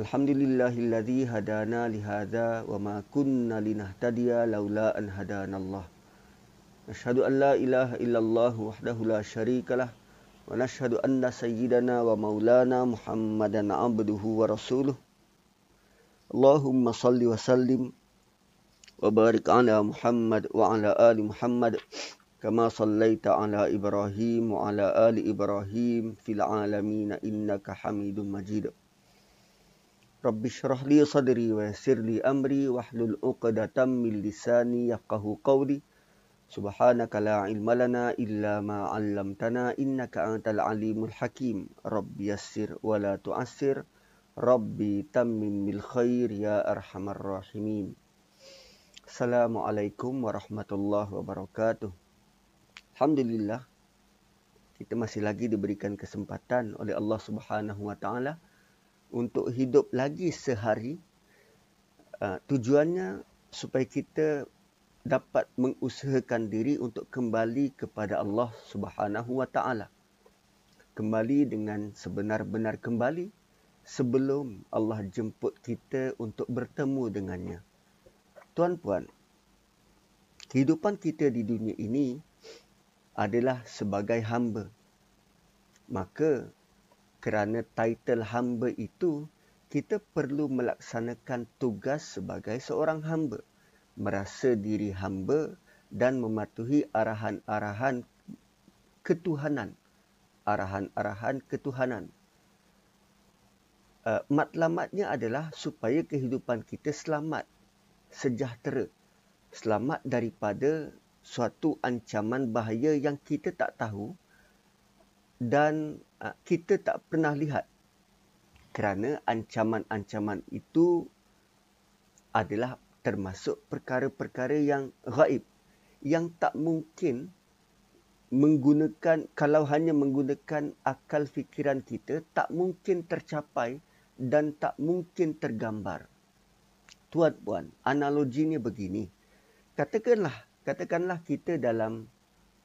Alhamdulillahilladzi hadana li hadza wa ma kunna linahtadiya laula an hadanallah. Nashhadu an la ilaha illallah wahdahu la syarikalah wa nashhadu anna sayyidana wa maulana Muhammadan abduhu wa rasuluh. Allahumma salli wa sallim wa barik ala Muhammad wa ala ali Muhammad kama sallaita ala Ibrahim wa ala ali Ibrahim fil alamin innaka Hamidum Majid. Rabbi syrah li sadri wa yassir li amri wa hlul uqadatam min lisani yafqahu qawli. Subhanaka la ilma lana illa ma 'allamtana innaka antal alimul hakim. Rabbi yassir wa la tu'assir. Rabbi tammim bil khair ya arhamar rahimin. Assalamualaikum warahmatullahi wabarakatuh. Alhamdulillah kita masih lagi diberikan kesempatan oleh Allah Subhanahu wa taala untuk hidup lagi sehari uh, tujuannya supaya kita dapat mengusahakan diri untuk kembali kepada Allah Subhanahu wa taala. Kembali dengan sebenar-benar kembali sebelum Allah jemput kita untuk bertemu dengannya. Tuan-puan kehidupan kita di dunia ini adalah sebagai hamba. Maka kerana title hamba itu, kita perlu melaksanakan tugas sebagai seorang hamba. Merasa diri hamba dan mematuhi arahan-arahan ketuhanan. Arahan-arahan ketuhanan. Uh, matlamatnya adalah supaya kehidupan kita selamat, sejahtera. Selamat daripada suatu ancaman bahaya yang kita tak tahu dan kita tak pernah lihat kerana ancaman-ancaman itu adalah termasuk perkara-perkara yang gaib yang tak mungkin menggunakan kalau hanya menggunakan akal fikiran kita tak mungkin tercapai dan tak mungkin tergambar. Tuan puan, analoginya begini. Katakanlah, katakanlah kita dalam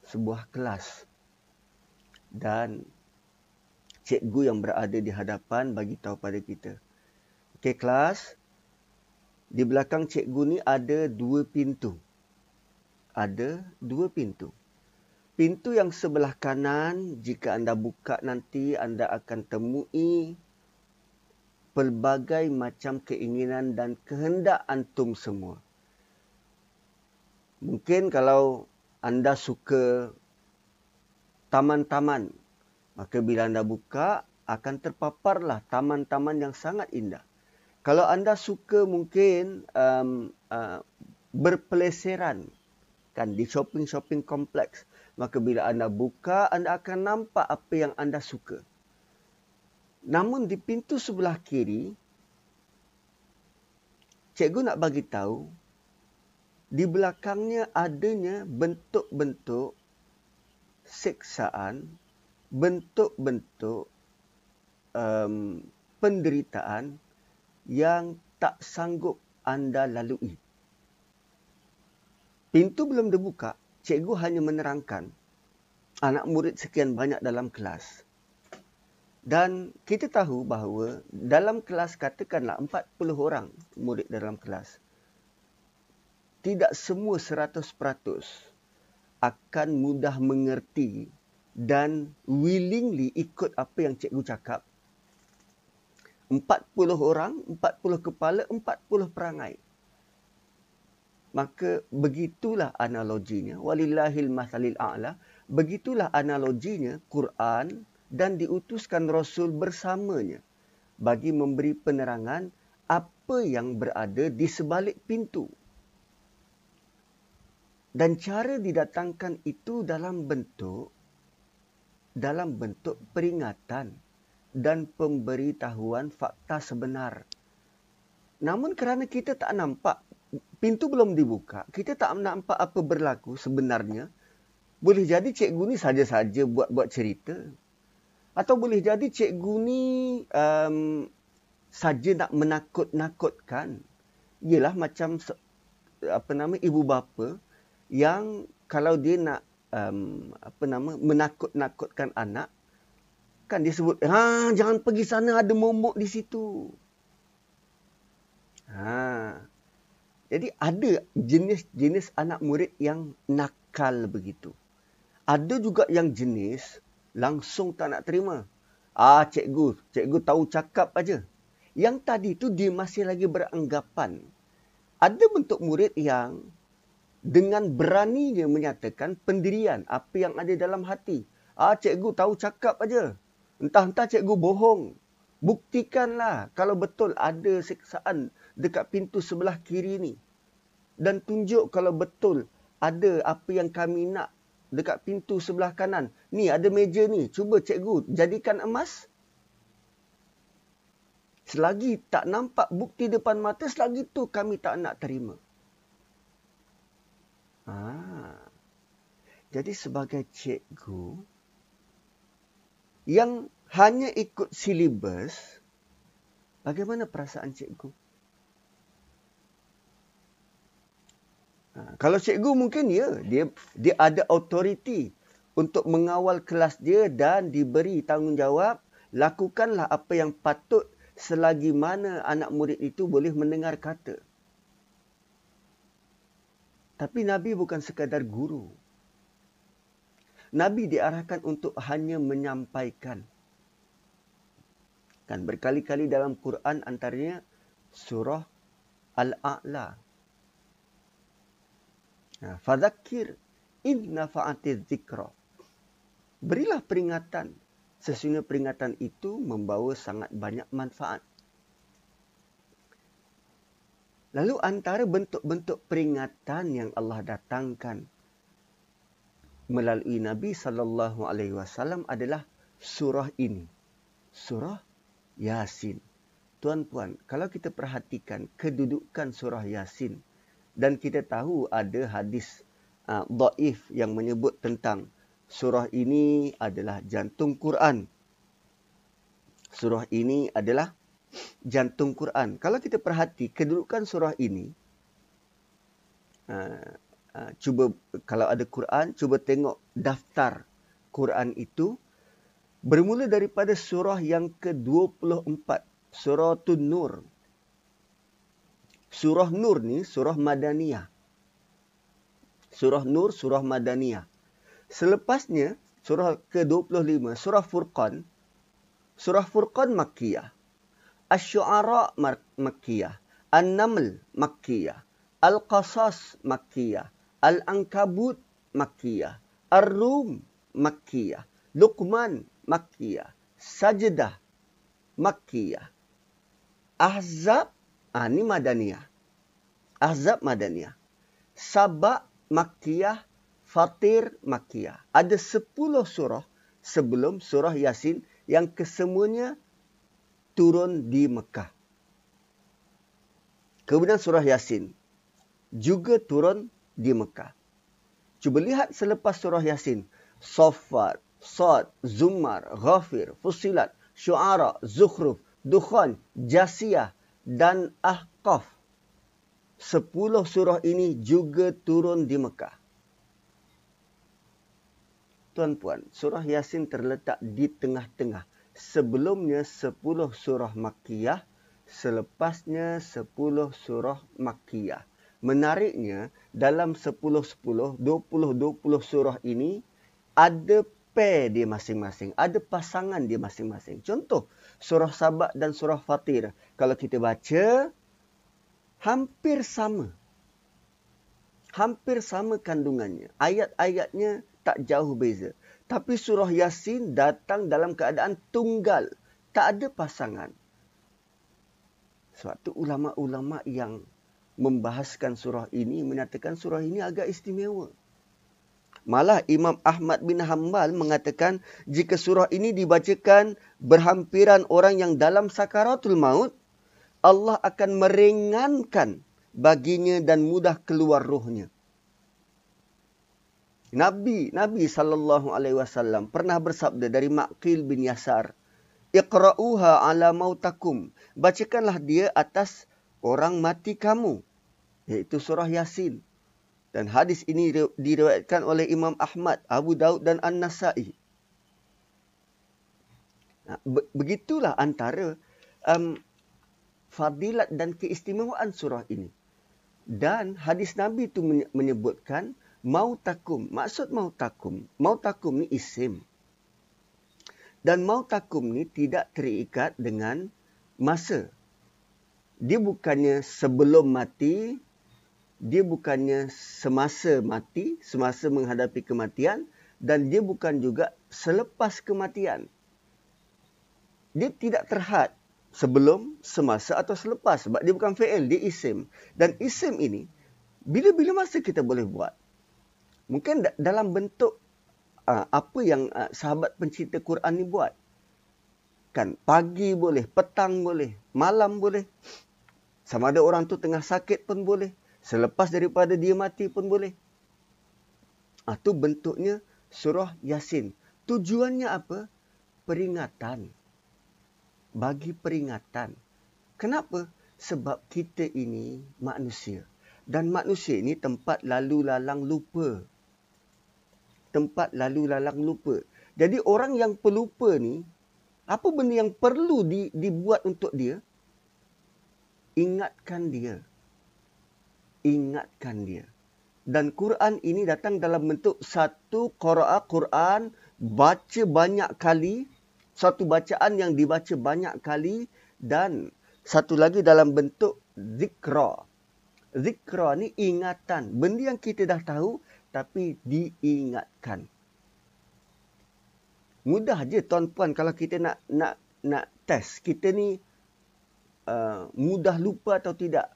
sebuah kelas dan cikgu yang berada di hadapan bagi tahu pada kita. Okey kelas. Di belakang cikgu ni ada dua pintu. Ada dua pintu. Pintu yang sebelah kanan jika anda buka nanti anda akan temui pelbagai macam keinginan dan kehendak antum semua. Mungkin kalau anda suka taman-taman Maka bila anda buka, akan terpaparlah taman-taman yang sangat indah. Kalau anda suka mungkin um, uh, berpeleseran kan di shopping-shopping kompleks, maka bila anda buka, anda akan nampak apa yang anda suka. Namun di pintu sebelah kiri, cikgu nak bagi tahu di belakangnya adanya bentuk-bentuk seksaan bentuk-bentuk um, penderitaan yang tak sanggup anda lalui. Pintu belum dibuka, cikgu hanya menerangkan anak murid sekian banyak dalam kelas. Dan kita tahu bahawa dalam kelas katakanlah 40 orang murid dalam kelas. Tidak semua 100% akan mudah mengerti dan willingly ikut apa yang cikgu cakap. 40 orang, 40 kepala, 40 perangai. Maka begitulah analoginya. Walillahil masalil a'la. Begitulah analoginya Quran dan diutuskan Rasul bersamanya bagi memberi penerangan apa yang berada di sebalik pintu. Dan cara didatangkan itu dalam bentuk dalam bentuk peringatan dan pemberitahuan fakta sebenar. Namun kerana kita tak nampak, pintu belum dibuka, kita tak nampak apa berlaku sebenarnya, boleh jadi cikgu ni saja-saja buat-buat cerita. Atau boleh jadi cikgu ni um, saja nak menakut-nakutkan. Ialah macam apa nama ibu bapa yang kalau dia nak um, apa nama menakut-nakutkan anak kan dia sebut ha jangan pergi sana ada momok di situ Ha. Jadi ada jenis-jenis anak murid yang nakal begitu. Ada juga yang jenis langsung tak nak terima. Ah cikgu, cikgu tahu cakap aja. Yang tadi tu dia masih lagi beranggapan. Ada bentuk murid yang dengan beraninya menyatakan pendirian apa yang ada dalam hati. Ah cikgu tahu cakap aja. Entah-entah cikgu bohong. Buktikanlah kalau betul ada siksaan dekat pintu sebelah kiri ni. Dan tunjuk kalau betul ada apa yang kami nak dekat pintu sebelah kanan. Ni ada meja ni. Cuba cikgu jadikan emas. Selagi tak nampak bukti depan mata, selagi tu kami tak nak terima. Ha. Jadi sebagai cikgu yang hanya ikut silibus, bagaimana perasaan cikgu? Ha, kalau cikgu mungkin ya, dia dia ada autoriti untuk mengawal kelas dia dan diberi tanggungjawab, lakukanlah apa yang patut selagi mana anak murid itu boleh mendengar kata. Tapi Nabi bukan sekadar guru. Nabi diarahkan untuk hanya menyampaikan. Kan berkali-kali dalam Quran antaranya surah Al-A'la fadzakir in nafa'ati dzikra. Berilah peringatan. Sesungguhnya peringatan itu membawa sangat banyak manfaat. Lalu antara bentuk-bentuk peringatan yang Allah datangkan melalui Nabi sallallahu alaihi wasallam adalah surah ini. Surah Yasin. Tuan-puan, kalau kita perhatikan kedudukan surah Yasin dan kita tahu ada hadis uh, daif yang menyebut tentang surah ini adalah jantung Quran. Surah ini adalah jantung Quran. Kalau kita perhati kedudukan surah ini, uh, uh, cuba kalau ada Quran, cuba tengok daftar Quran itu bermula daripada surah yang ke-24, surah Tun-Nur Surah Nur ni surah Madaniyah. Surah Nur surah Madaniyah. Selepasnya surah ke-25 surah Furqan. Surah Furqan Makkiyah. Asy-Syu'ara Makkiyah. An-Naml Makkiyah. Al-Qasas Makkiyah. Al-Ankabut Makkiyah. Ar-Rum Makkiyah. Luqman Makkiyah. Sajdah Makkiyah. Ahzab Ah, ini Madaniyah. Ahzab Madaniyah. Sabak Makkiyah, Fatir Makkiyah. Ada sepuluh surah sebelum surah Yasin yang kesemuanya turun di Mekah. Kemudian surah Yasin juga turun di Mekah. Cuba lihat selepas surah Yasin. Sofat, Sad, Zumar, Ghafir, Fusilat, Syu'ara, Zukhruf, Dukhan, Jasiyah, dan Ahqaf. Sepuluh surah ini juga turun di Mekah. Tuan-puan, surah Yasin terletak di tengah-tengah. Sebelumnya sepuluh surah Makkiyah, selepasnya sepuluh surah Makkiyah. Menariknya, dalam sepuluh-sepuluh, dua puluh-dua puluh surah ini, ada pair dia masing-masing. Ada pasangan dia masing-masing. Contoh, surah Sabak dan surah Fatir. Kalau kita baca, hampir sama. Hampir sama kandungannya. Ayat-ayatnya tak jauh beza. Tapi surah Yasin datang dalam keadaan tunggal. Tak ada pasangan. Suatu ulama-ulama yang membahaskan surah ini menyatakan surah ini agak istimewa. Malah Imam Ahmad bin Hanbal mengatakan jika surah ini dibacakan berhampiran orang yang dalam sakaratul maut, Allah akan meringankan baginya dan mudah keluar rohnya. Nabi Nabi sallallahu alaihi wasallam pernah bersabda dari Maqil bin Yasar, "Iqra'uha ala mautakum." Bacakanlah dia atas orang mati kamu, iaitu surah Yasin. Dan hadis ini diriwayatkan oleh Imam Ahmad, Abu Daud dan An-Nasai. Begitulah antara um, fadilat dan keistimewaan surah ini. Dan hadis Nabi itu menyebutkan mautakum. Maksud mautakum, mautakum ni isim. Dan mautakum ni tidak terikat dengan masa. Dia bukannya sebelum mati, dia bukannya semasa mati, semasa menghadapi kematian dan dia bukan juga selepas kematian. Dia tidak terhad sebelum, semasa atau selepas sebab dia bukan fi'il, dia isim. Dan isim ini bila-bila masa kita boleh buat. Mungkin dalam bentuk uh, apa yang uh, sahabat pencinta Quran ni buat. Kan pagi boleh, petang boleh, malam boleh. Sama ada orang tu tengah sakit pun boleh. Selepas daripada dia mati pun boleh. Ah, bentuknya surah Yasin. Tujuannya apa? Peringatan bagi peringatan. Kenapa? Sebab kita ini manusia. Dan manusia ini tempat lalu lalang lupa. Tempat lalu lalang lupa. Jadi orang yang pelupa ni, apa benda yang perlu di, dibuat untuk dia? Ingatkan dia. Ingatkan dia. Dan Quran ini datang dalam bentuk satu Quran, Quran baca banyak kali satu bacaan yang dibaca banyak kali dan satu lagi dalam bentuk zikra. Zikra ni ingatan. Benda yang kita dah tahu tapi diingatkan. Mudah je tuan-puan kalau kita nak nak nak test kita ni uh, mudah lupa atau tidak.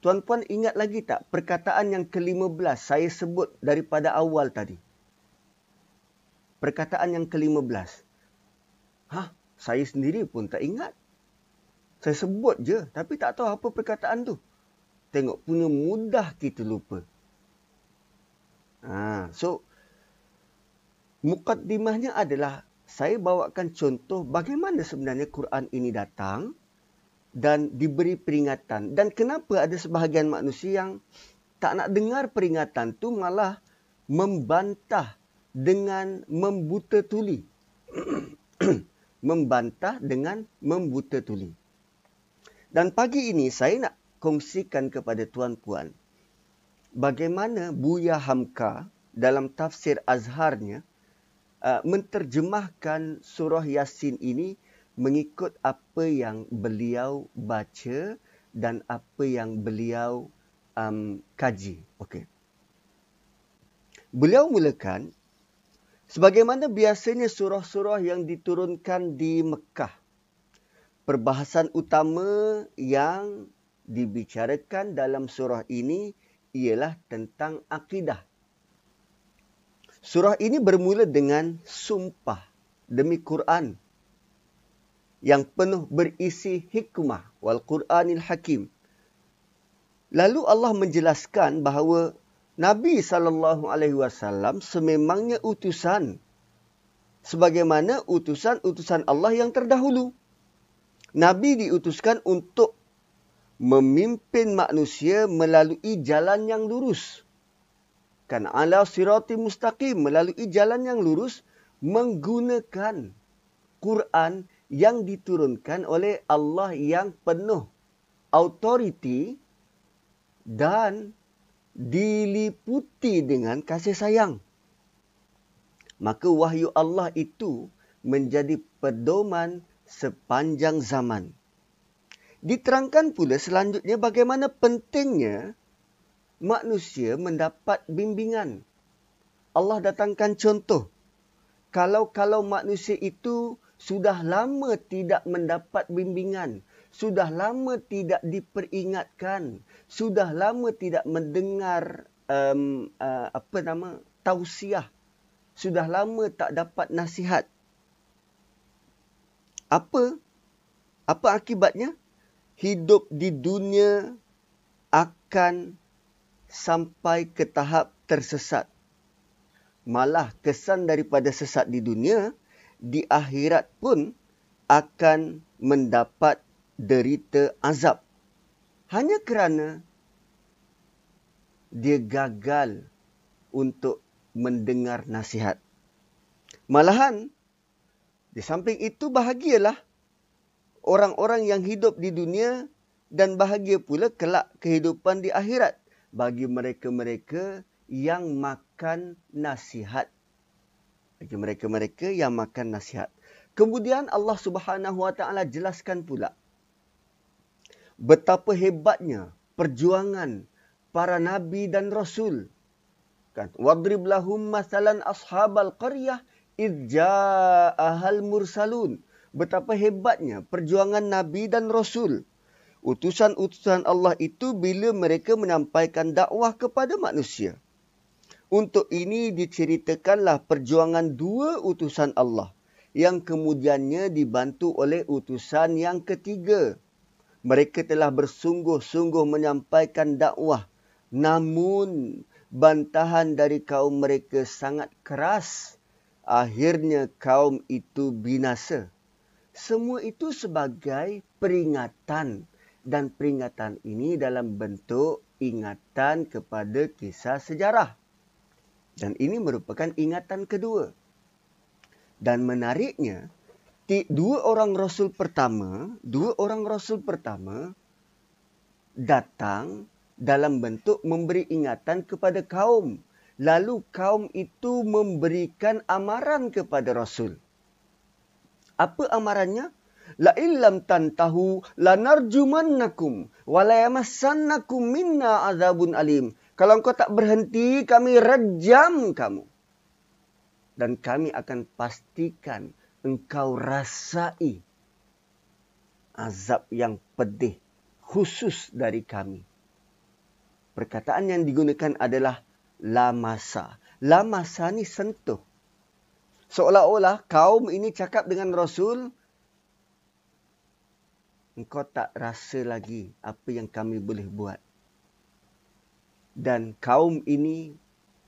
Tuan-puan ingat lagi tak perkataan yang ke-15 saya sebut daripada awal tadi perkataan yang ke-15. Hah, saya sendiri pun tak ingat. Saya sebut je tapi tak tahu apa perkataan tu. Tengok punya mudah kita lupa. Ha, so mukaddimahnya adalah saya bawakan contoh bagaimana sebenarnya Quran ini datang dan diberi peringatan dan kenapa ada sebahagian manusia yang tak nak dengar peringatan tu malah membantah dengan membuta tuli. Membantah dengan membuta tuli. Dan pagi ini saya nak kongsikan kepada tuan-puan bagaimana Buya Hamka dalam tafsir Azharnya uh, menterjemahkan surah Yasin ini mengikut apa yang beliau baca dan apa yang beliau um, kaji. Okey. Beliau mulakan Sebagaimana biasanya surah-surah yang diturunkan di Mekah. Perbahasan utama yang dibicarakan dalam surah ini ialah tentang akidah. Surah ini bermula dengan sumpah demi Quran yang penuh berisi hikmah wal Quranil Hakim. Lalu Allah menjelaskan bahawa Nabi sallallahu alaihi wasallam sememangnya utusan sebagaimana utusan-utusan Allah yang terdahulu. Nabi diutuskan untuk memimpin manusia melalui jalan yang lurus. Kan ala sirati mustaqim melalui jalan yang lurus menggunakan Quran yang diturunkan oleh Allah yang penuh autoriti dan diliputi dengan kasih sayang. Maka wahyu Allah itu menjadi pedoman sepanjang zaman. Diterangkan pula selanjutnya bagaimana pentingnya manusia mendapat bimbingan. Allah datangkan contoh. Kalau-kalau manusia itu sudah lama tidak mendapat bimbingan, sudah lama tidak diperingatkan, sudah lama tidak mendengar um, uh, apa nama tausiah, sudah lama tak dapat nasihat. Apa apa akibatnya? Hidup di dunia akan sampai ke tahap tersesat. Malah kesan daripada sesat di dunia, di akhirat pun akan mendapat derita azab hanya kerana dia gagal untuk mendengar nasihat. Malahan, di samping itu bahagialah orang-orang yang hidup di dunia dan bahagia pula kelak kehidupan di akhirat bagi mereka-mereka yang makan nasihat. Bagi mereka-mereka yang makan nasihat. Kemudian Allah Subhanahu Wa Taala jelaskan pula betapa hebatnya perjuangan para nabi dan rasul. Kan? Wadrib lahum masalan ashabal qaryah id ja'ahal mursalun betapa hebatnya perjuangan Nabi dan Rasul. Utusan-utusan Allah itu bila mereka menyampaikan dakwah kepada manusia. Untuk ini diceritakanlah perjuangan dua utusan Allah yang kemudiannya dibantu oleh utusan yang ketiga. Mereka telah bersungguh-sungguh menyampaikan dakwah namun bantahan dari kaum mereka sangat keras. Akhirnya kaum itu binasa. Semua itu sebagai peringatan dan peringatan ini dalam bentuk ingatan kepada kisah sejarah. Dan ini merupakan ingatan kedua. Dan menariknya, dua orang rasul pertama, dua orang rasul pertama datang dalam bentuk memberi ingatan kepada kaum. Lalu kaum itu memberikan amaran kepada rasul. Apa amarannya? La illam tantahu lanarjumannakum wa la yamassannakum minna azabun alim. Kalau engkau tak berhenti, kami rejam kamu. Dan kami akan pastikan engkau rasai azab yang pedih khusus dari kami. Perkataan yang digunakan adalah la masa. La ni sentuh seolah-olah kaum ini cakap dengan Rasul, engkau tak rasa lagi apa yang kami boleh buat. Dan kaum ini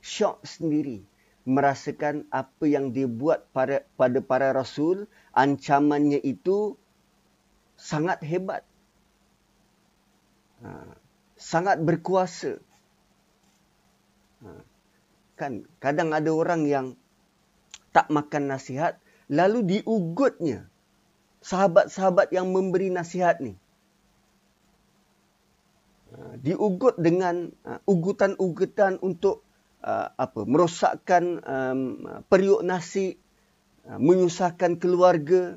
syok sendiri merasakan apa yang dibuat pada, pada para Rasul, ancamannya itu sangat hebat. Ha, sangat berkuasa. Ha, kan kadang ada orang yang tak makan nasihat lalu diugutnya sahabat-sahabat yang memberi nasihat ni. Ha, diugut dengan uh, ugutan-ugutan untuk uh, apa merosakkan periuk nasi menyusahkan keluarga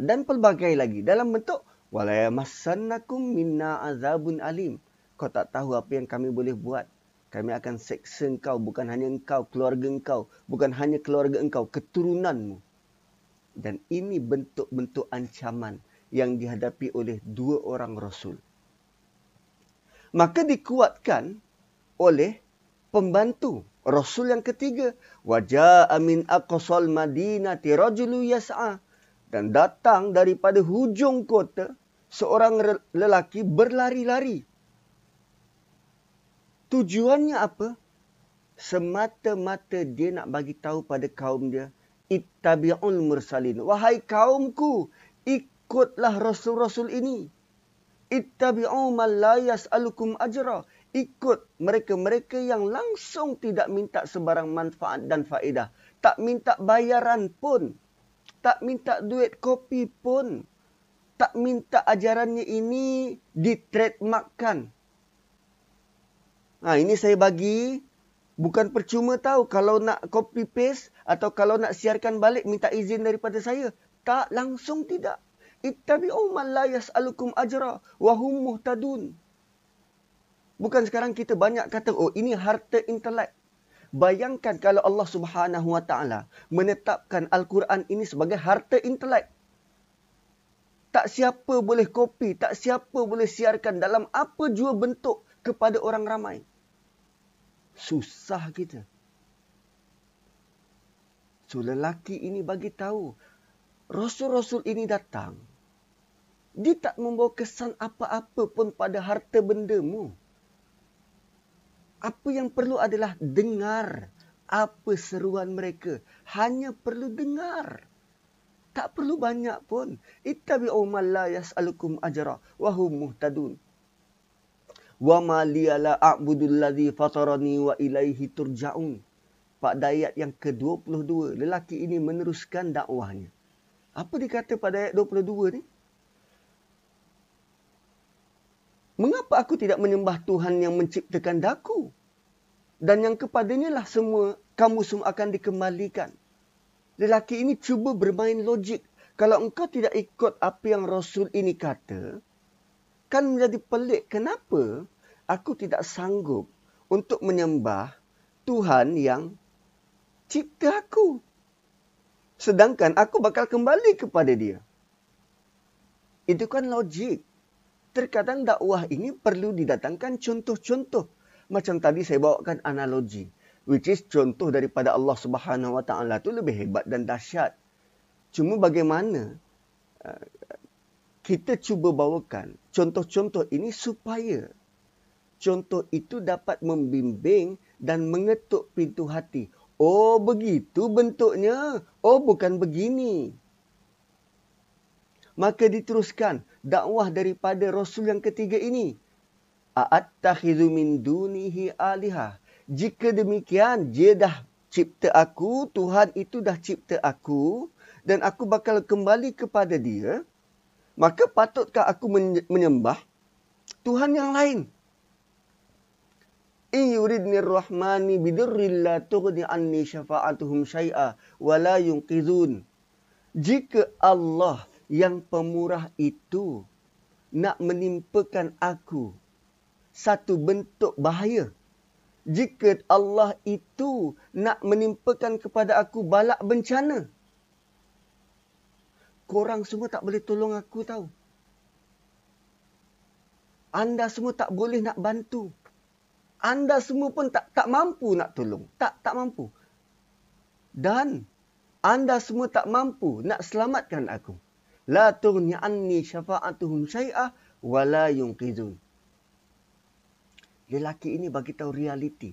dan pelbagai lagi. Dalam bentuk wala yamassannakum minna azabun alim. Kau tak tahu apa yang kami boleh buat kami akan seksa engkau bukan hanya engkau, keluarga engkau. Bukan hanya keluarga engkau, keturunanmu. Dan ini bentuk-bentuk ancaman yang dihadapi oleh dua orang Rasul. Maka dikuatkan oleh pembantu Rasul yang ketiga. Wajah amin aqsal madinati rajulu yas'a. Dan datang daripada hujung kota seorang lelaki berlari-lari Tujuannya apa? Semata-mata dia nak bagi tahu pada kaum dia, ittabi'ul mursalin. Wahai kaumku, ikutlah rasul-rasul ini. Ittabi'u man la yas'alukum ajra. Ikut mereka-mereka yang langsung tidak minta sebarang manfaat dan faedah. Tak minta bayaran pun. Tak minta duit kopi pun. Tak minta ajarannya ini ditrademarkkan. Ha, ini saya bagi bukan percuma tahu kalau nak copy paste atau kalau nak siarkan balik minta izin daripada saya. Tak langsung tidak. Ittabi'u man la yas'alukum ajra wa hum muhtadun. Bukan sekarang kita banyak kata oh ini harta intelek. Bayangkan kalau Allah Subhanahu Wa Taala menetapkan Al-Quran ini sebagai harta intelek. Tak siapa boleh kopi, tak siapa boleh siarkan dalam apa jua bentuk kepada orang ramai. Susah kita. So lelaki ini bagi tahu Rasul-Rasul ini datang. Dia tak membawa kesan apa-apa pun pada harta bendamu. Apa yang perlu adalah dengar apa seruan mereka. Hanya perlu dengar. Tak perlu banyak pun. Ittabi'u man la yas'alukum ajra wa hum muhtadun wa ma liya la a'budu allazi fatarani wa ilaihi turja'un. Pada ayat yang ke-22, lelaki ini meneruskan dakwahnya. Apa dikata pada ayat 22 ni? Mengapa aku tidak menyembah Tuhan yang menciptakan daku? Dan yang kepadanya lah semua kamu semua akan dikembalikan. Lelaki ini cuba bermain logik. Kalau engkau tidak ikut apa yang Rasul ini kata, kan menjadi pelik. Kenapa aku tidak sanggup untuk menyembah Tuhan yang cipta aku? Sedangkan aku bakal kembali kepada dia. Itu kan logik terkadang dakwah ini perlu didatangkan contoh-contoh. Macam tadi saya bawakan analogi. Which is contoh daripada Allah Subhanahu Wa Taala tu lebih hebat dan dahsyat. Cuma bagaimana uh, kita cuba bawakan contoh-contoh ini supaya contoh itu dapat membimbing dan mengetuk pintu hati. Oh begitu bentuknya. Oh bukan begini. Maka diteruskan dakwah daripada Rasul yang ketiga ini. A'attakhidhu min dunihi aliha. Jika demikian, dia dah cipta aku, Tuhan itu dah cipta aku dan aku bakal kembali kepada dia, maka patutkah aku menyembah Tuhan yang lain? In yuridni rahmani bidurrilla tughni anni syafa'atuhum syai'a wa la yunqidhun. Jika Allah yang pemurah itu nak menimpakan aku satu bentuk bahaya. Jika Allah itu nak menimpakan kepada aku balak bencana. Korang semua tak boleh tolong aku tahu. Anda semua tak boleh nak bantu. Anda semua pun tak tak mampu nak tolong. Tak tak mampu. Dan anda semua tak mampu nak selamatkan aku la tughni anni syafa'atuhum syai'a wa la yunqidun. Lelaki ini bagi tahu realiti.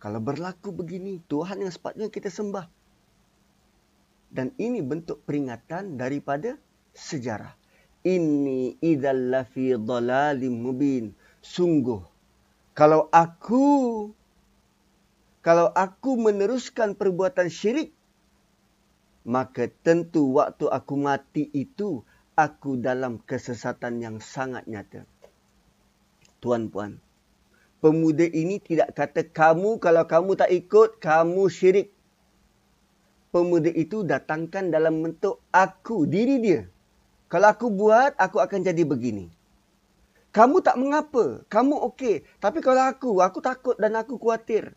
Kalau berlaku begini, Tuhan yang sepatutnya kita sembah. Dan ini bentuk peringatan daripada sejarah. Ini idzal lafi dhalalim mubin. Sungguh kalau aku kalau aku meneruskan perbuatan syirik maka tentu waktu aku mati itu aku dalam kesesatan yang sangat nyata. Tuan-puan, pemuda ini tidak kata kamu kalau kamu tak ikut, kamu syirik. Pemuda itu datangkan dalam bentuk aku, diri dia. Kalau aku buat, aku akan jadi begini. Kamu tak mengapa, kamu okey. Tapi kalau aku, aku takut dan aku khawatir.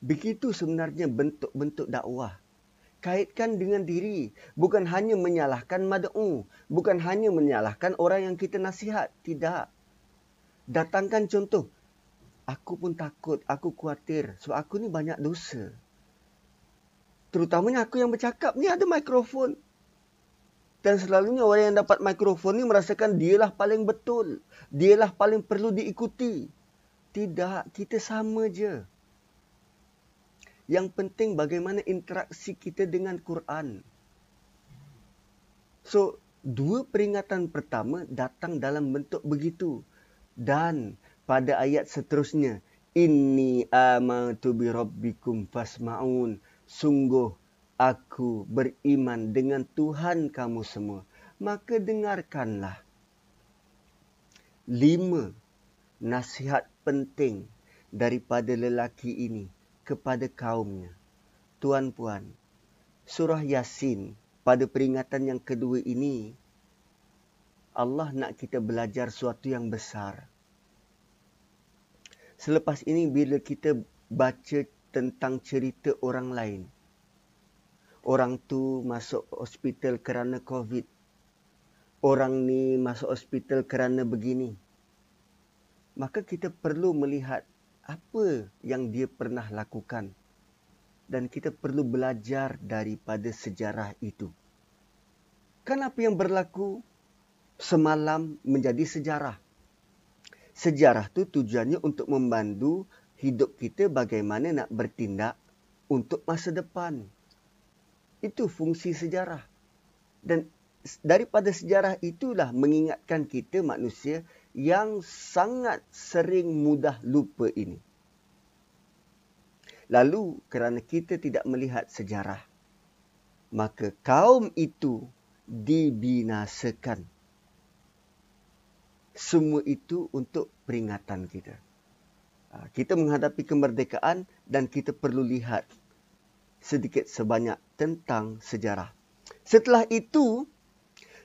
Begitu sebenarnya bentuk-bentuk dakwah kaitkan dengan diri. Bukan hanya menyalahkan mad'u. Bukan hanya menyalahkan orang yang kita nasihat. Tidak. Datangkan contoh. Aku pun takut. Aku khawatir. Sebab aku ni banyak dosa. Terutamanya aku yang bercakap ni ada mikrofon. Dan selalunya orang yang dapat mikrofon ni merasakan dialah paling betul. Dialah paling perlu diikuti. Tidak. Kita sama je. Yang penting bagaimana interaksi kita dengan Quran. So, dua peringatan pertama datang dalam bentuk begitu. Dan pada ayat seterusnya, Inni amatu bi rabbikum fasma'un. Sungguh aku beriman dengan Tuhan kamu semua. Maka dengarkanlah. Lima nasihat penting daripada lelaki ini kepada kaumnya. Tuan-puan, surah Yasin pada peringatan yang kedua ini, Allah nak kita belajar suatu yang besar. Selepas ini bila kita baca tentang cerita orang lain, orang tu masuk hospital kerana COVID, orang ni masuk hospital kerana begini, maka kita perlu melihat apa yang dia pernah lakukan dan kita perlu belajar daripada sejarah itu. Kan apa yang berlaku semalam menjadi sejarah. Sejarah tu tujuannya untuk membantu hidup kita bagaimana nak bertindak untuk masa depan. Itu fungsi sejarah. Dan daripada sejarah itulah mengingatkan kita manusia yang sangat sering mudah lupa ini. Lalu kerana kita tidak melihat sejarah, maka kaum itu dibinasakan. semua itu untuk peringatan kita. Ha, kita menghadapi kemerdekaan dan kita perlu lihat sedikit sebanyak tentang sejarah. Setelah itu,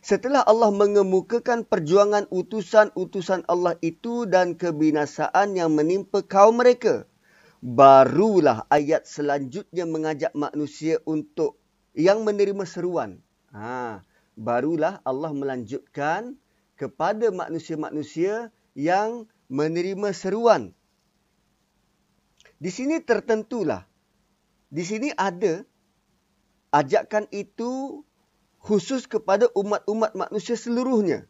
setelah Allah mengemukakan perjuangan utusan-utusan Allah itu dan kebinasaan yang menimpa kaum mereka, barulah ayat selanjutnya mengajak manusia untuk yang menerima seruan. Ha, barulah Allah melanjutkan kepada manusia-manusia yang menerima seruan. Di sini tertentulah. Di sini ada ajakan itu khusus kepada umat-umat manusia seluruhnya.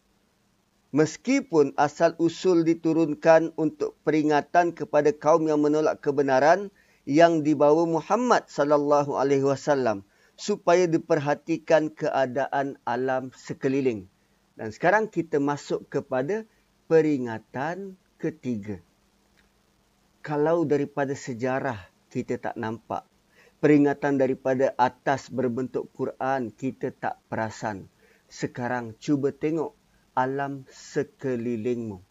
Meskipun asal usul diturunkan untuk peringatan kepada kaum yang menolak kebenaran yang dibawa Muhammad sallallahu alaihi wasallam supaya diperhatikan keadaan alam sekeliling. Dan sekarang kita masuk kepada peringatan ketiga. Kalau daripada sejarah kita tak nampak, peringatan daripada atas berbentuk Quran kita tak perasan. Sekarang cuba tengok alam sekelilingmu.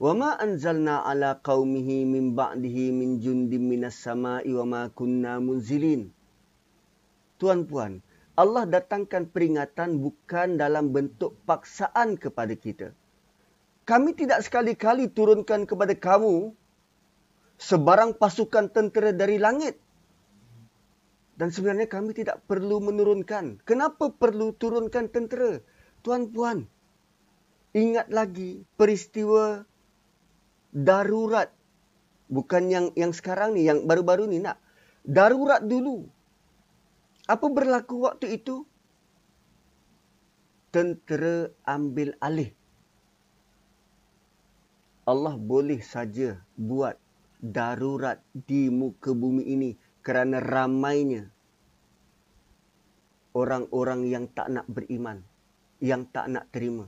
Wa ma anzalna ala qaumihi min ba'dihi min jundim minas sama'i wa ma kunna munzilin. Tuan-puan, Allah datangkan peringatan bukan dalam bentuk paksaan kepada kita. Kami tidak sekali-kali turunkan kepada kamu sebarang pasukan tentera dari langit. Dan sebenarnya kami tidak perlu menurunkan. Kenapa perlu turunkan tentera? Tuan-puan, ingat lagi peristiwa darurat. Bukan yang yang sekarang ni, yang baru-baru ni nak. Darurat dulu. Apa berlaku waktu itu? Tentera ambil alih. Allah boleh saja buat darurat di muka bumi ini kerana ramainya orang-orang yang tak nak beriman, yang tak nak terima.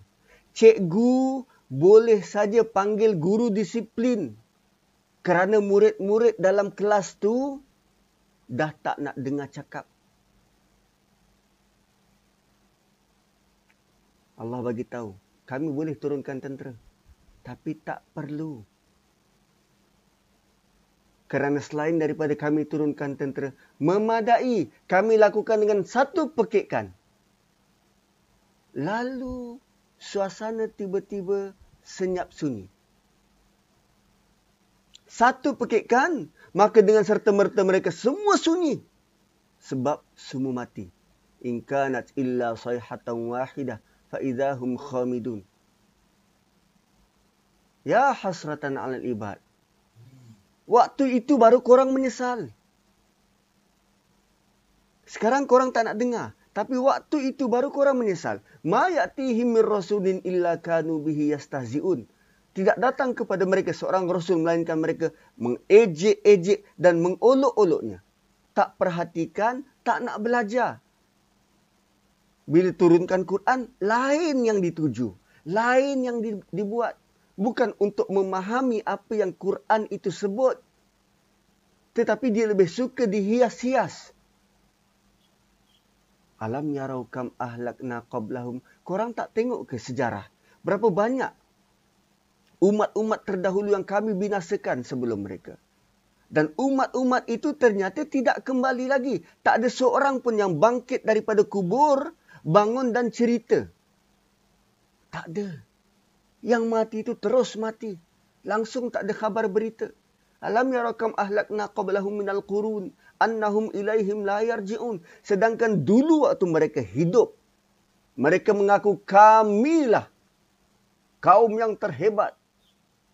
Cikgu boleh saja panggil guru disiplin kerana murid-murid dalam kelas tu dah tak nak dengar cakap. Allah bagi tahu, kami boleh turunkan tentera. Tapi tak perlu. Kerana selain daripada kami turunkan tentera, memadai kami lakukan dengan satu pekikan. Lalu suasana tiba-tiba senyap sunyi. Satu pekikan, maka dengan serta-merta mereka semua sunyi. Sebab semua mati. In kanat illa sayhatan wahidah faidahum khamidun. Ya hasratan ala ibad. Waktu itu baru korang menyesal. Sekarang korang tak nak dengar. Tapi waktu itu baru korang menyesal. Ma ya'tihim min rasulin illa kanu bihi yastahzi'un. Tidak datang kepada mereka seorang rasul melainkan mereka mengejek-ejek dan mengolok-oloknya. Tak perhatikan, tak nak belajar bila turunkan Quran, lain yang dituju. Lain yang dibuat. Bukan untuk memahami apa yang Quran itu sebut. Tetapi dia lebih suka dihias-hias. Alam yarau kam ahlakna qablahum. Korang tak tengok ke sejarah? Berapa banyak umat-umat terdahulu yang kami binasakan sebelum mereka. Dan umat-umat itu ternyata tidak kembali lagi. Tak ada seorang pun yang bangkit daripada kubur bangun dan cerita. Tak ada. Yang mati itu terus mati. Langsung tak ada khabar berita. Alam yarakam ahlakna qablahum minal qurun annahum ilaihim la yarji'un. Sedangkan dulu waktu mereka hidup, mereka mengaku kamilah kaum yang terhebat.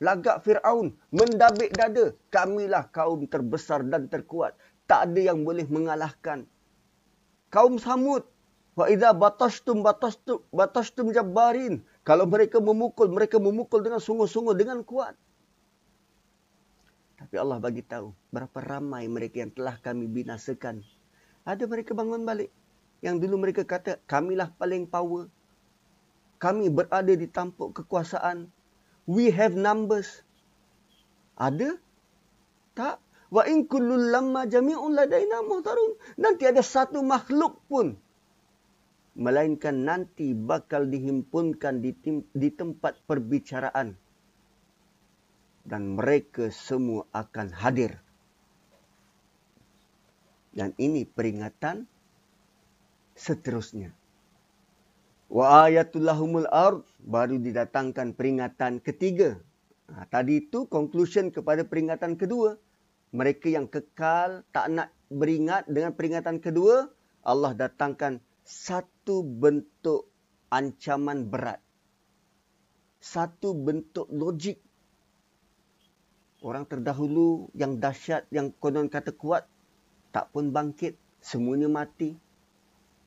Lagak Fir'aun mendabik dada. Kamilah kaum terbesar dan terkuat. Tak ada yang boleh mengalahkan. Kaum Samud Wa idza batashtum batashtum batashtum jabbarin. Kalau mereka memukul, mereka memukul dengan sungguh-sungguh dengan kuat. Tapi Allah bagi tahu berapa ramai mereka yang telah kami binasakan. Ada mereka bangun balik. Yang dulu mereka kata, kamilah paling power. Kami berada di tampuk kekuasaan. We have numbers. Ada? Tak. Wa in kullul lamma jami'un ladaina muhtarun. Nanti ada satu makhluk pun melainkan nanti bakal dihimpunkan di, tim, di tempat perbicaraan dan mereka semua akan hadir. Dan ini peringatan seterusnya. Wa ayatul lahumul ard baru didatangkan peringatan ketiga. Ha, tadi itu conclusion kepada peringatan kedua. Mereka yang kekal tak nak beringat dengan peringatan kedua, Allah datangkan satu bentuk ancaman berat. Satu bentuk logik. Orang terdahulu yang dahsyat, yang konon kata kuat, tak pun bangkit, semuanya mati.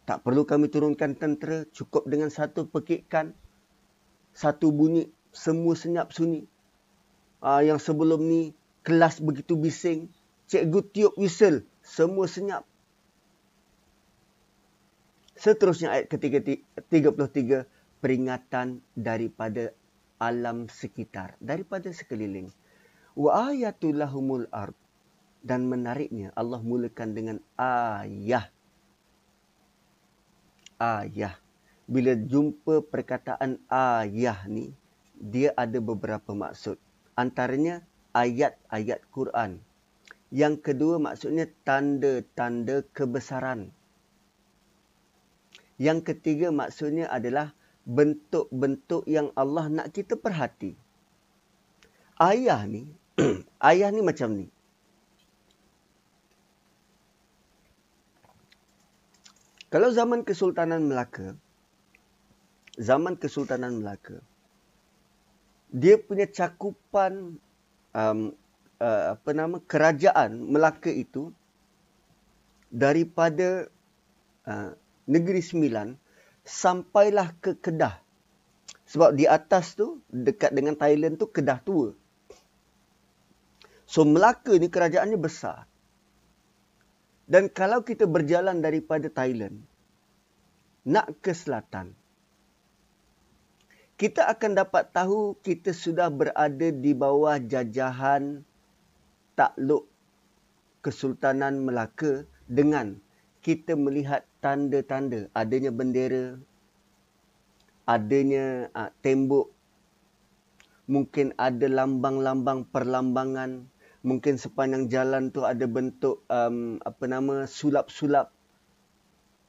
Tak perlu kami turunkan tentera, cukup dengan satu pekikan, satu bunyi, semua senyap sunyi. Uh, yang sebelum ni kelas begitu bising, cikgu tiup whistle, semua senyap. Seterusnya ayat ke-33, peringatan daripada alam sekitar, daripada sekeliling. Wa ayatul lahumul ard. Dan menariknya Allah mulakan dengan ayah ayah. Bila jumpa perkataan ayah ni, dia ada beberapa maksud. Antaranya ayat-ayat Quran. Yang kedua maksudnya tanda-tanda kebesaran. Yang ketiga maksudnya adalah bentuk-bentuk yang Allah nak kita perhati. Ayah ni, ayah ni macam ni. Kalau zaman Kesultanan Melaka, zaman Kesultanan Melaka, dia punya cakupan um, uh, apa nama kerajaan Melaka itu daripada uh, Negeri Sembilan sampailah ke Kedah. Sebab di atas tu dekat dengan Thailand tu Kedah tua. So Melaka ni kerajaannya besar. Dan kalau kita berjalan daripada Thailand nak ke selatan, kita akan dapat tahu kita sudah berada di bawah jajahan takluk Kesultanan Melaka dengan kita melihat tanda-tanda. Adanya bendera, adanya uh, tembok, mungkin ada lambang-lambang perlambangan, mungkin sepanjang jalan tu ada bentuk um, apa nama sulap-sulap.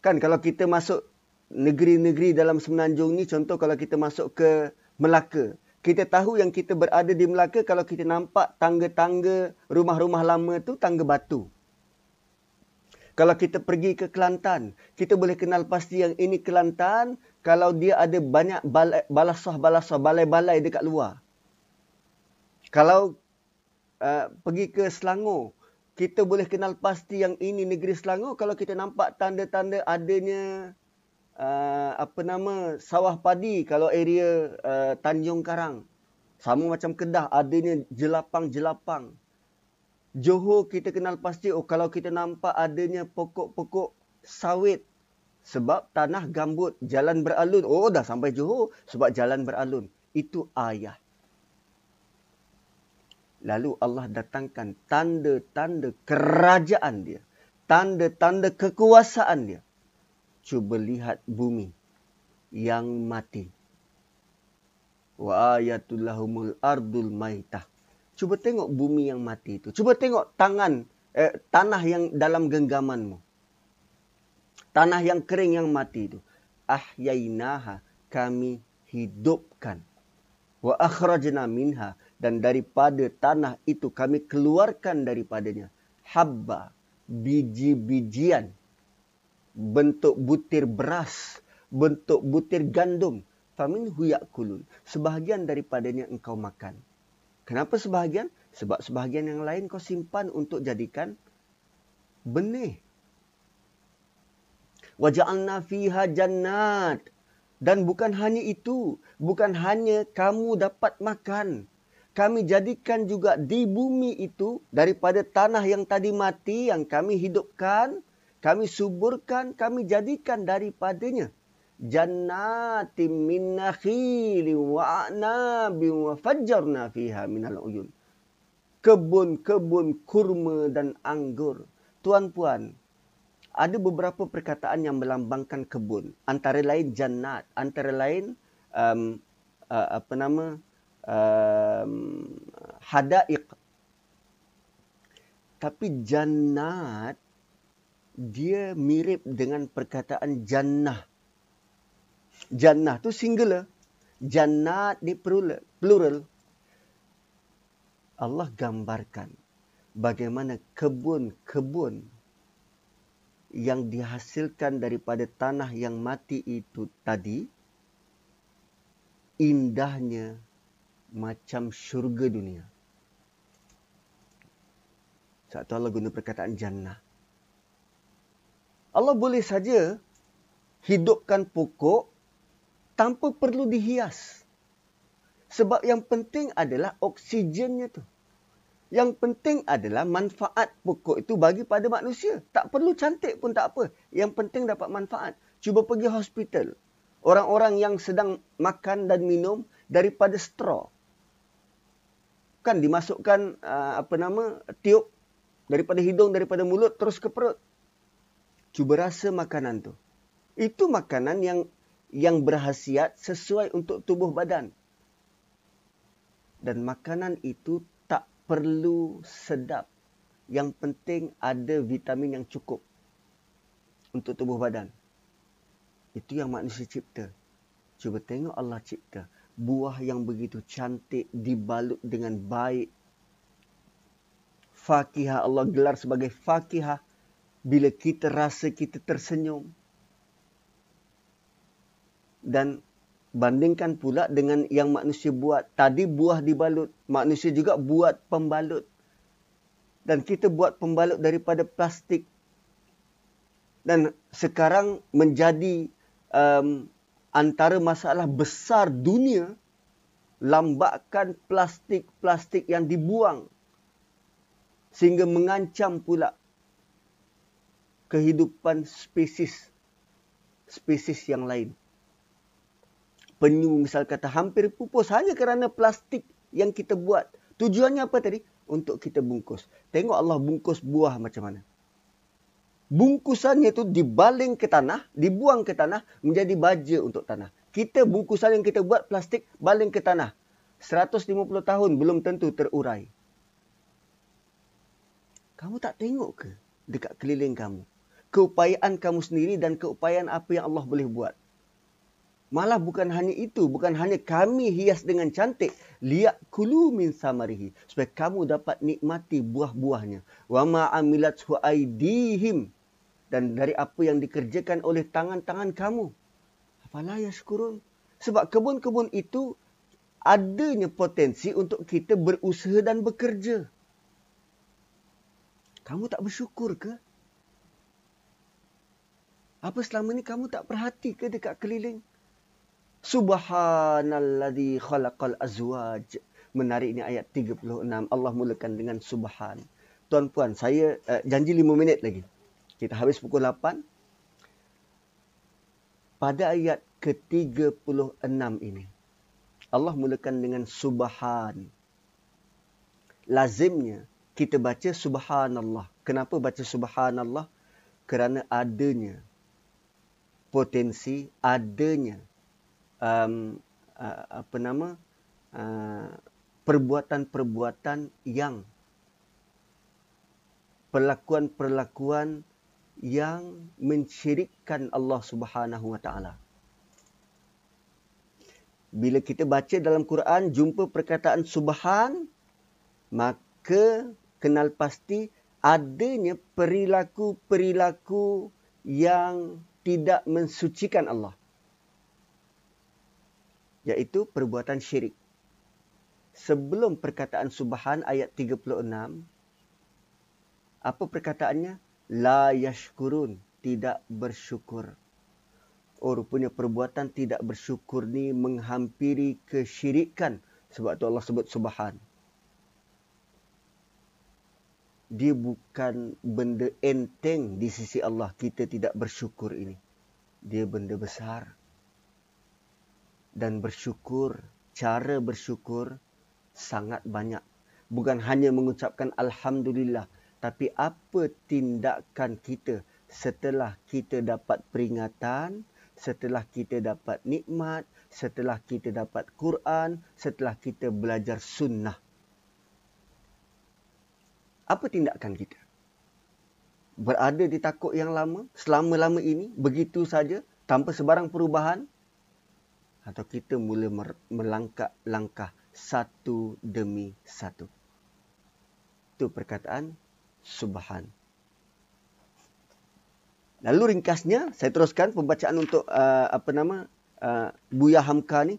Kan kalau kita masuk negeri-negeri dalam semenanjung ni contoh kalau kita masuk ke Melaka. Kita tahu yang kita berada di Melaka kalau kita nampak tangga-tangga rumah-rumah lama tu tangga batu kalau kita pergi ke Kelantan, kita boleh kenal pasti yang ini Kelantan kalau dia ada banyak balasah-balasah, balai-balai dekat luar. Kalau uh, pergi ke Selangor, kita boleh kenal pasti yang ini negeri Selangor kalau kita nampak tanda-tanda adanya uh, apa nama sawah padi kalau area uh, Tanjung Karang. Sama macam Kedah adanya jelapang-jelapang. Johor kita kenal pasti oh kalau kita nampak adanya pokok-pokok sawit sebab tanah gambut jalan beralun. Oh dah sampai Johor sebab jalan beralun. Itu ayah. Lalu Allah datangkan tanda-tanda kerajaan dia. Tanda-tanda kekuasaan dia. Cuba lihat bumi yang mati. Wa ayatullahumul ardul maitah. Cuba tengok bumi yang mati itu. Cuba tengok tangan, eh, tanah yang dalam genggamanmu. Tanah yang kering yang mati itu. Ahyainaha kami hidupkan. Wa akhrajna minha dan daripada tanah itu kami keluarkan daripadanya habba biji-bijian bentuk butir beras bentuk butir gandum famin huyakulun sebahagian daripadanya engkau makan kenapa sebahagian? Sebab sebahagian yang lain kau simpan untuk jadikan benih. Waja'alna fiha jannat. Dan bukan hanya itu. Bukan hanya kamu dapat makan. Kami jadikan juga di bumi itu daripada tanah yang tadi mati yang kami hidupkan, kami suburkan, kami jadikan daripadanya jannatin min nakhilin wa a'nabin wa fajjarna fiha minal uyun. Kebun-kebun kurma dan anggur. Tuan-puan, ada beberapa perkataan yang melambangkan kebun. Antara lain jannat, antara lain um, uh, apa nama um, hadaiq. Tapi jannat dia mirip dengan perkataan jannah. Jannah tu singular. Jannat ni plural. Allah gambarkan bagaimana kebun-kebun yang dihasilkan daripada tanah yang mati itu tadi indahnya macam syurga dunia. Satu Allah guna perkataan jannah. Allah boleh saja hidupkan pokok tanpa perlu dihias. Sebab yang penting adalah oksigennya tu. Yang penting adalah manfaat pokok itu bagi pada manusia. Tak perlu cantik pun tak apa. Yang penting dapat manfaat. Cuba pergi hospital. Orang-orang yang sedang makan dan minum daripada straw. Kan dimasukkan uh, apa nama tiup daripada hidung, daripada mulut terus ke perut. Cuba rasa makanan tu. Itu makanan yang yang berhasiat sesuai untuk tubuh badan. Dan makanan itu perlu sedap. Yang penting ada vitamin yang cukup untuk tubuh badan. Itu yang manusia cipta. Cuba tengok Allah cipta. Buah yang begitu cantik dibalut dengan baik. Fakihah Allah gelar sebagai fakihah. Bila kita rasa kita tersenyum. Dan Bandingkan pula dengan yang manusia buat. Tadi buah dibalut. Manusia juga buat pembalut. Dan kita buat pembalut daripada plastik. Dan sekarang menjadi um, antara masalah besar dunia. Lambakan plastik-plastik yang dibuang. Sehingga mengancam pula kehidupan spesies spesies yang lain penyu misal kata hampir pupus hanya kerana plastik yang kita buat. Tujuannya apa tadi? Untuk kita bungkus. Tengok Allah bungkus buah macam mana. Bungkusannya itu dibaling ke tanah, dibuang ke tanah menjadi baja untuk tanah. Kita bungkusan yang kita buat plastik baling ke tanah. 150 tahun belum tentu terurai. Kamu tak tengok ke dekat keliling kamu? Keupayaan kamu sendiri dan keupayaan apa yang Allah boleh buat. Malah bukan hanya itu, bukan hanya kami hias dengan cantik, liat kulu min samarihi supaya kamu dapat nikmati buah-buahnya. Wa amilat aidihim dan dari apa yang dikerjakan oleh tangan-tangan kamu. Apalah yashkurun? Sebab kebun-kebun itu adanya potensi untuk kita berusaha dan bekerja. Kamu tak bersyukur ke? Apa selama ni kamu tak perhati ke dekat keliling? Subhanalladzi khalaqal azwaj. Menarik ni ayat 36. Allah mulakan dengan subhan. Tuan-puan, saya uh, janji 5 minit lagi. Kita habis pukul 8. Pada ayat ke-36 ini. Allah mulakan dengan subhan. Lazimnya kita baca subhanallah. Kenapa baca subhanallah? Kerana adanya potensi, adanya um, uh, apa nama uh, perbuatan-perbuatan yang perlakuan-perlakuan yang mensyirikkan Allah Subhanahu wa taala. Bila kita baca dalam Quran jumpa perkataan subhan maka kenal pasti adanya perilaku-perilaku yang tidak mensucikan Allah iaitu perbuatan syirik. Sebelum perkataan subhan ayat 36, apa perkataannya? La yashkurun, tidak bersyukur. Oh, rupanya perbuatan tidak bersyukur ni menghampiri kesyirikan. Sebab tu Allah sebut subhan. Dia bukan benda enteng di sisi Allah. Kita tidak bersyukur ini. Dia benda besar dan bersyukur. Cara bersyukur sangat banyak. Bukan hanya mengucapkan Alhamdulillah. Tapi apa tindakan kita setelah kita dapat peringatan, setelah kita dapat nikmat, setelah kita dapat Quran, setelah kita belajar sunnah. Apa tindakan kita? Berada di takut yang lama, selama-lama ini, begitu saja, tanpa sebarang perubahan? Atau kita mula melangkah langkah satu demi satu? Itu perkataan subhan. Lalu ringkasnya saya teruskan pembacaan untuk uh, apa nama uh, Buya Hamka ni.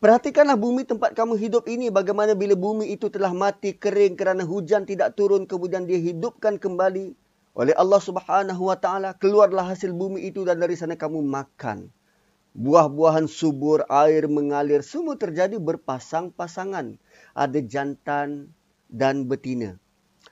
Perhatikanlah bumi tempat kamu hidup ini bagaimana bila bumi itu telah mati kering kerana hujan tidak turun kemudian dia hidupkan kembali oleh Allah Subhanahu wa taala keluarlah hasil bumi itu dan dari sana kamu makan. Buah-buahan subur, air mengalir semua terjadi berpasang-pasangan. Ada jantan dan betina.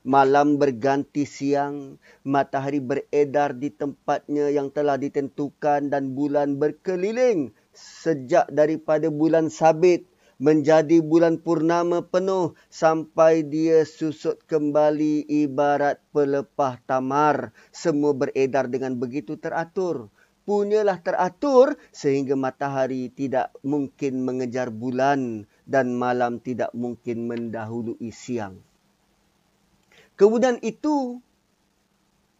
Malam berganti siang, matahari beredar di tempatnya yang telah ditentukan dan bulan berkeliling sejak daripada bulan sabit menjadi bulan purnama penuh sampai dia susut kembali ibarat pelepah tamar. Semua beredar dengan begitu teratur. Punyalah teratur sehingga matahari tidak mungkin mengejar bulan dan malam tidak mungkin mendahului siang. Kemudian itu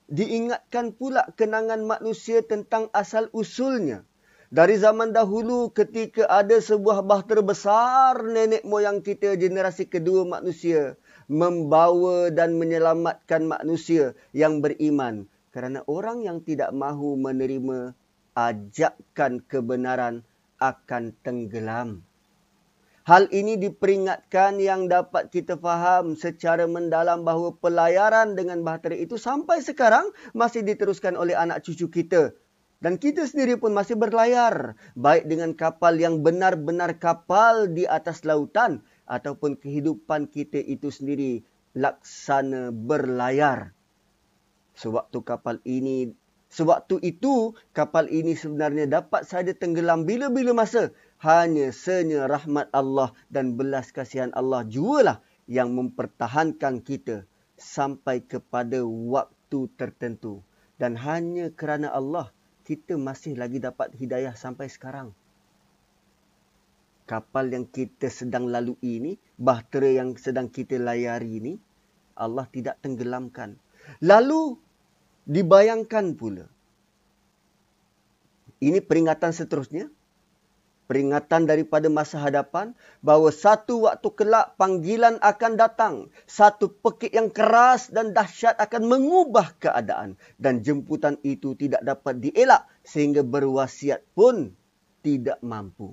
diingatkan pula kenangan manusia tentang asal usulnya. Dari zaman dahulu ketika ada sebuah bahtera besar nenek moyang kita generasi kedua manusia membawa dan menyelamatkan manusia yang beriman kerana orang yang tidak mahu menerima ajakan kebenaran akan tenggelam. Hal ini diperingatkan yang dapat kita faham secara mendalam bahawa pelayaran dengan bahtera itu sampai sekarang masih diteruskan oleh anak cucu kita. Dan kita sendiri pun masih berlayar. Baik dengan kapal yang benar-benar kapal di atas lautan ataupun kehidupan kita itu sendiri laksana berlayar. Sewaktu kapal ini Sewaktu itu, kapal ini sebenarnya dapat saja tenggelam bila-bila masa hanya senya rahmat Allah dan belas kasihan Allah jualah yang mempertahankan kita sampai kepada waktu tertentu. Dan hanya kerana Allah, kita masih lagi dapat hidayah sampai sekarang. Kapal yang kita sedang lalui ini, bahtera yang sedang kita layari ini, Allah tidak tenggelamkan. Lalu, dibayangkan pula. Ini peringatan seterusnya peringatan daripada masa hadapan bahawa satu waktu kelak panggilan akan datang. Satu pekik yang keras dan dahsyat akan mengubah keadaan. Dan jemputan itu tidak dapat dielak sehingga berwasiat pun tidak mampu.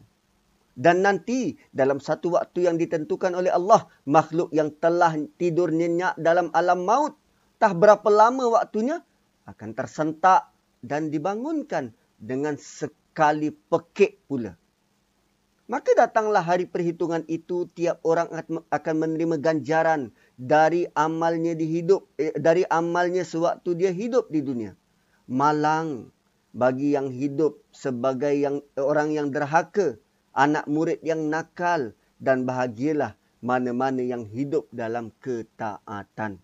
Dan nanti dalam satu waktu yang ditentukan oleh Allah, makhluk yang telah tidur nyenyak dalam alam maut, tak berapa lama waktunya, akan tersentak dan dibangunkan dengan sekali pekik pula. Maka datanglah hari perhitungan itu tiap orang akan menerima ganjaran dari amalnya di hidup eh, dari amalnya sewaktu dia hidup di dunia. Malang bagi yang hidup sebagai yang orang yang derhaka, anak murid yang nakal dan bahagialah mana-mana yang hidup dalam ketaatan.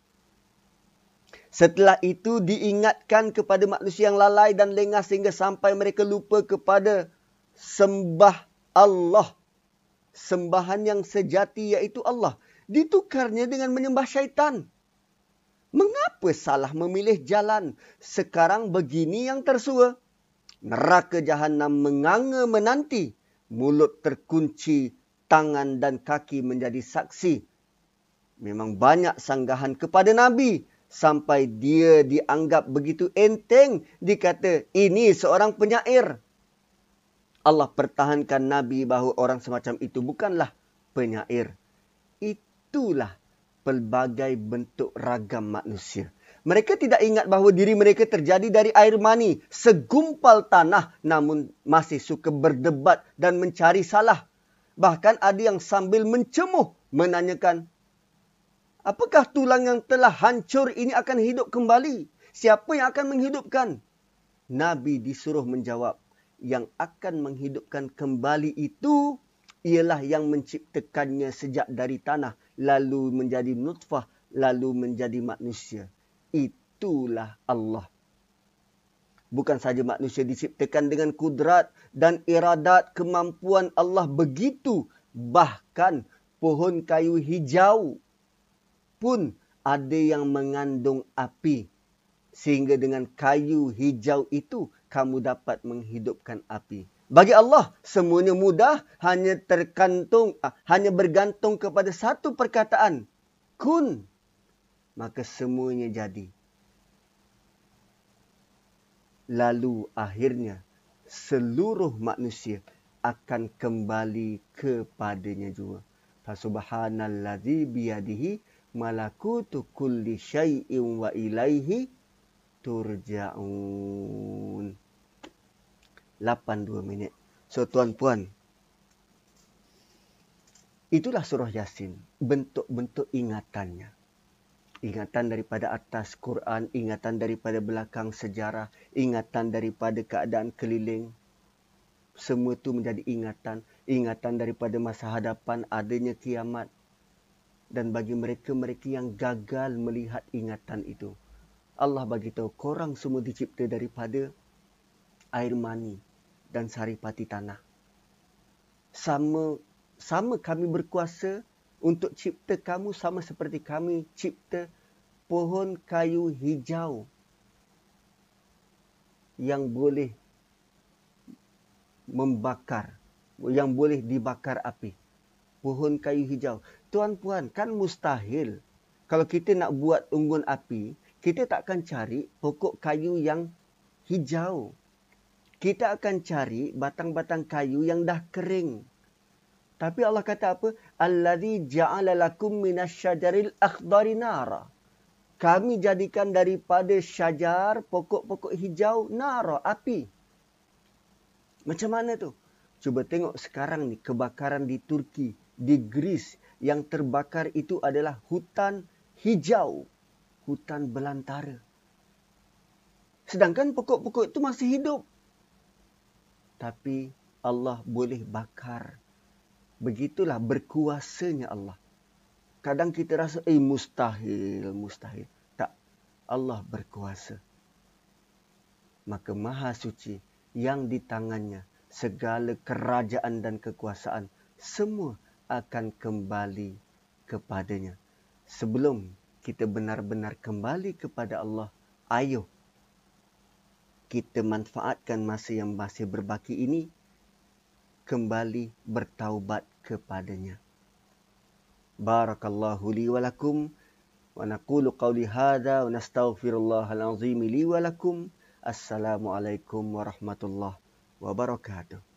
Setelah itu diingatkan kepada manusia yang lalai dan lengah sehingga sampai mereka lupa kepada sembah Allah. Sembahan yang sejati iaitu Allah. Ditukarnya dengan menyembah syaitan. Mengapa salah memilih jalan? Sekarang begini yang tersua. Neraka jahanam menganga menanti. Mulut terkunci, tangan dan kaki menjadi saksi. Memang banyak sanggahan kepada Nabi. Sampai dia dianggap begitu enteng. Dikata ini seorang penyair. Allah pertahankan Nabi bahawa orang semacam itu bukanlah penyair. Itulah pelbagai bentuk ragam manusia. Mereka tidak ingat bahawa diri mereka terjadi dari air mani, segumpal tanah namun masih suka berdebat dan mencari salah. Bahkan ada yang sambil mencemuh menanyakan, apakah tulang yang telah hancur ini akan hidup kembali? Siapa yang akan menghidupkan? Nabi disuruh menjawab, yang akan menghidupkan kembali itu ialah yang menciptakannya sejak dari tanah lalu menjadi nutfah lalu menjadi manusia itulah Allah Bukan saja manusia diciptakan dengan kudrat dan iradat kemampuan Allah begitu. Bahkan pohon kayu hijau pun ada yang mengandung api. Sehingga dengan kayu hijau itu kamu dapat menghidupkan api. Bagi Allah, semuanya mudah hanya tergantung, ah, hanya bergantung kepada satu perkataan. Kun. Maka semuanya jadi. Lalu akhirnya seluruh manusia akan kembali kepadanya juga. Fasubhanalladzi biyadihi malakutu kulli syai'in wa ilaihi turja'un. 82 minit. So tuan-puan, itulah surah Yasin, bentuk-bentuk ingatannya. Ingatan daripada atas Quran, ingatan daripada belakang sejarah, ingatan daripada keadaan keliling. Semua itu menjadi ingatan, ingatan daripada masa hadapan adanya kiamat. Dan bagi mereka-mereka yang gagal melihat ingatan itu, Allah bagi tahu korang semua dicipta daripada air mani dan saripati tanah. Sama sama kami berkuasa untuk cipta kamu sama seperti kami cipta pohon kayu hijau yang boleh membakar yang boleh dibakar api. Pohon kayu hijau. Tuan-puan, kan mustahil kalau kita nak buat unggun api, kita tak akan cari pokok kayu yang hijau kita akan cari batang-batang kayu yang dah kering. Tapi Allah kata apa? Allazi ja'ala lakum minasyajaril akhdari nara. Kami jadikan daripada syajar pokok-pokok hijau nara, api. Macam mana tu? Cuba tengok sekarang ni kebakaran di Turki, di Greece yang terbakar itu adalah hutan hijau, hutan belantara. Sedangkan pokok-pokok itu masih hidup tapi Allah boleh bakar. Begitulah berkuasanya Allah. Kadang kita rasa, eh mustahil, mustahil. Tak, Allah berkuasa. Maka maha suci yang di tangannya segala kerajaan dan kekuasaan semua akan kembali kepadanya. Sebelum kita benar-benar kembali kepada Allah, ayo kita manfaatkan masa yang masih berbaki ini kembali bertaubat kepadanya. Barakallahu li wa lakum wa naqulu qawli hadha wa nastaghfirullahal azim li wa lakum. Assalamualaikum warahmatullahi wabarakatuh.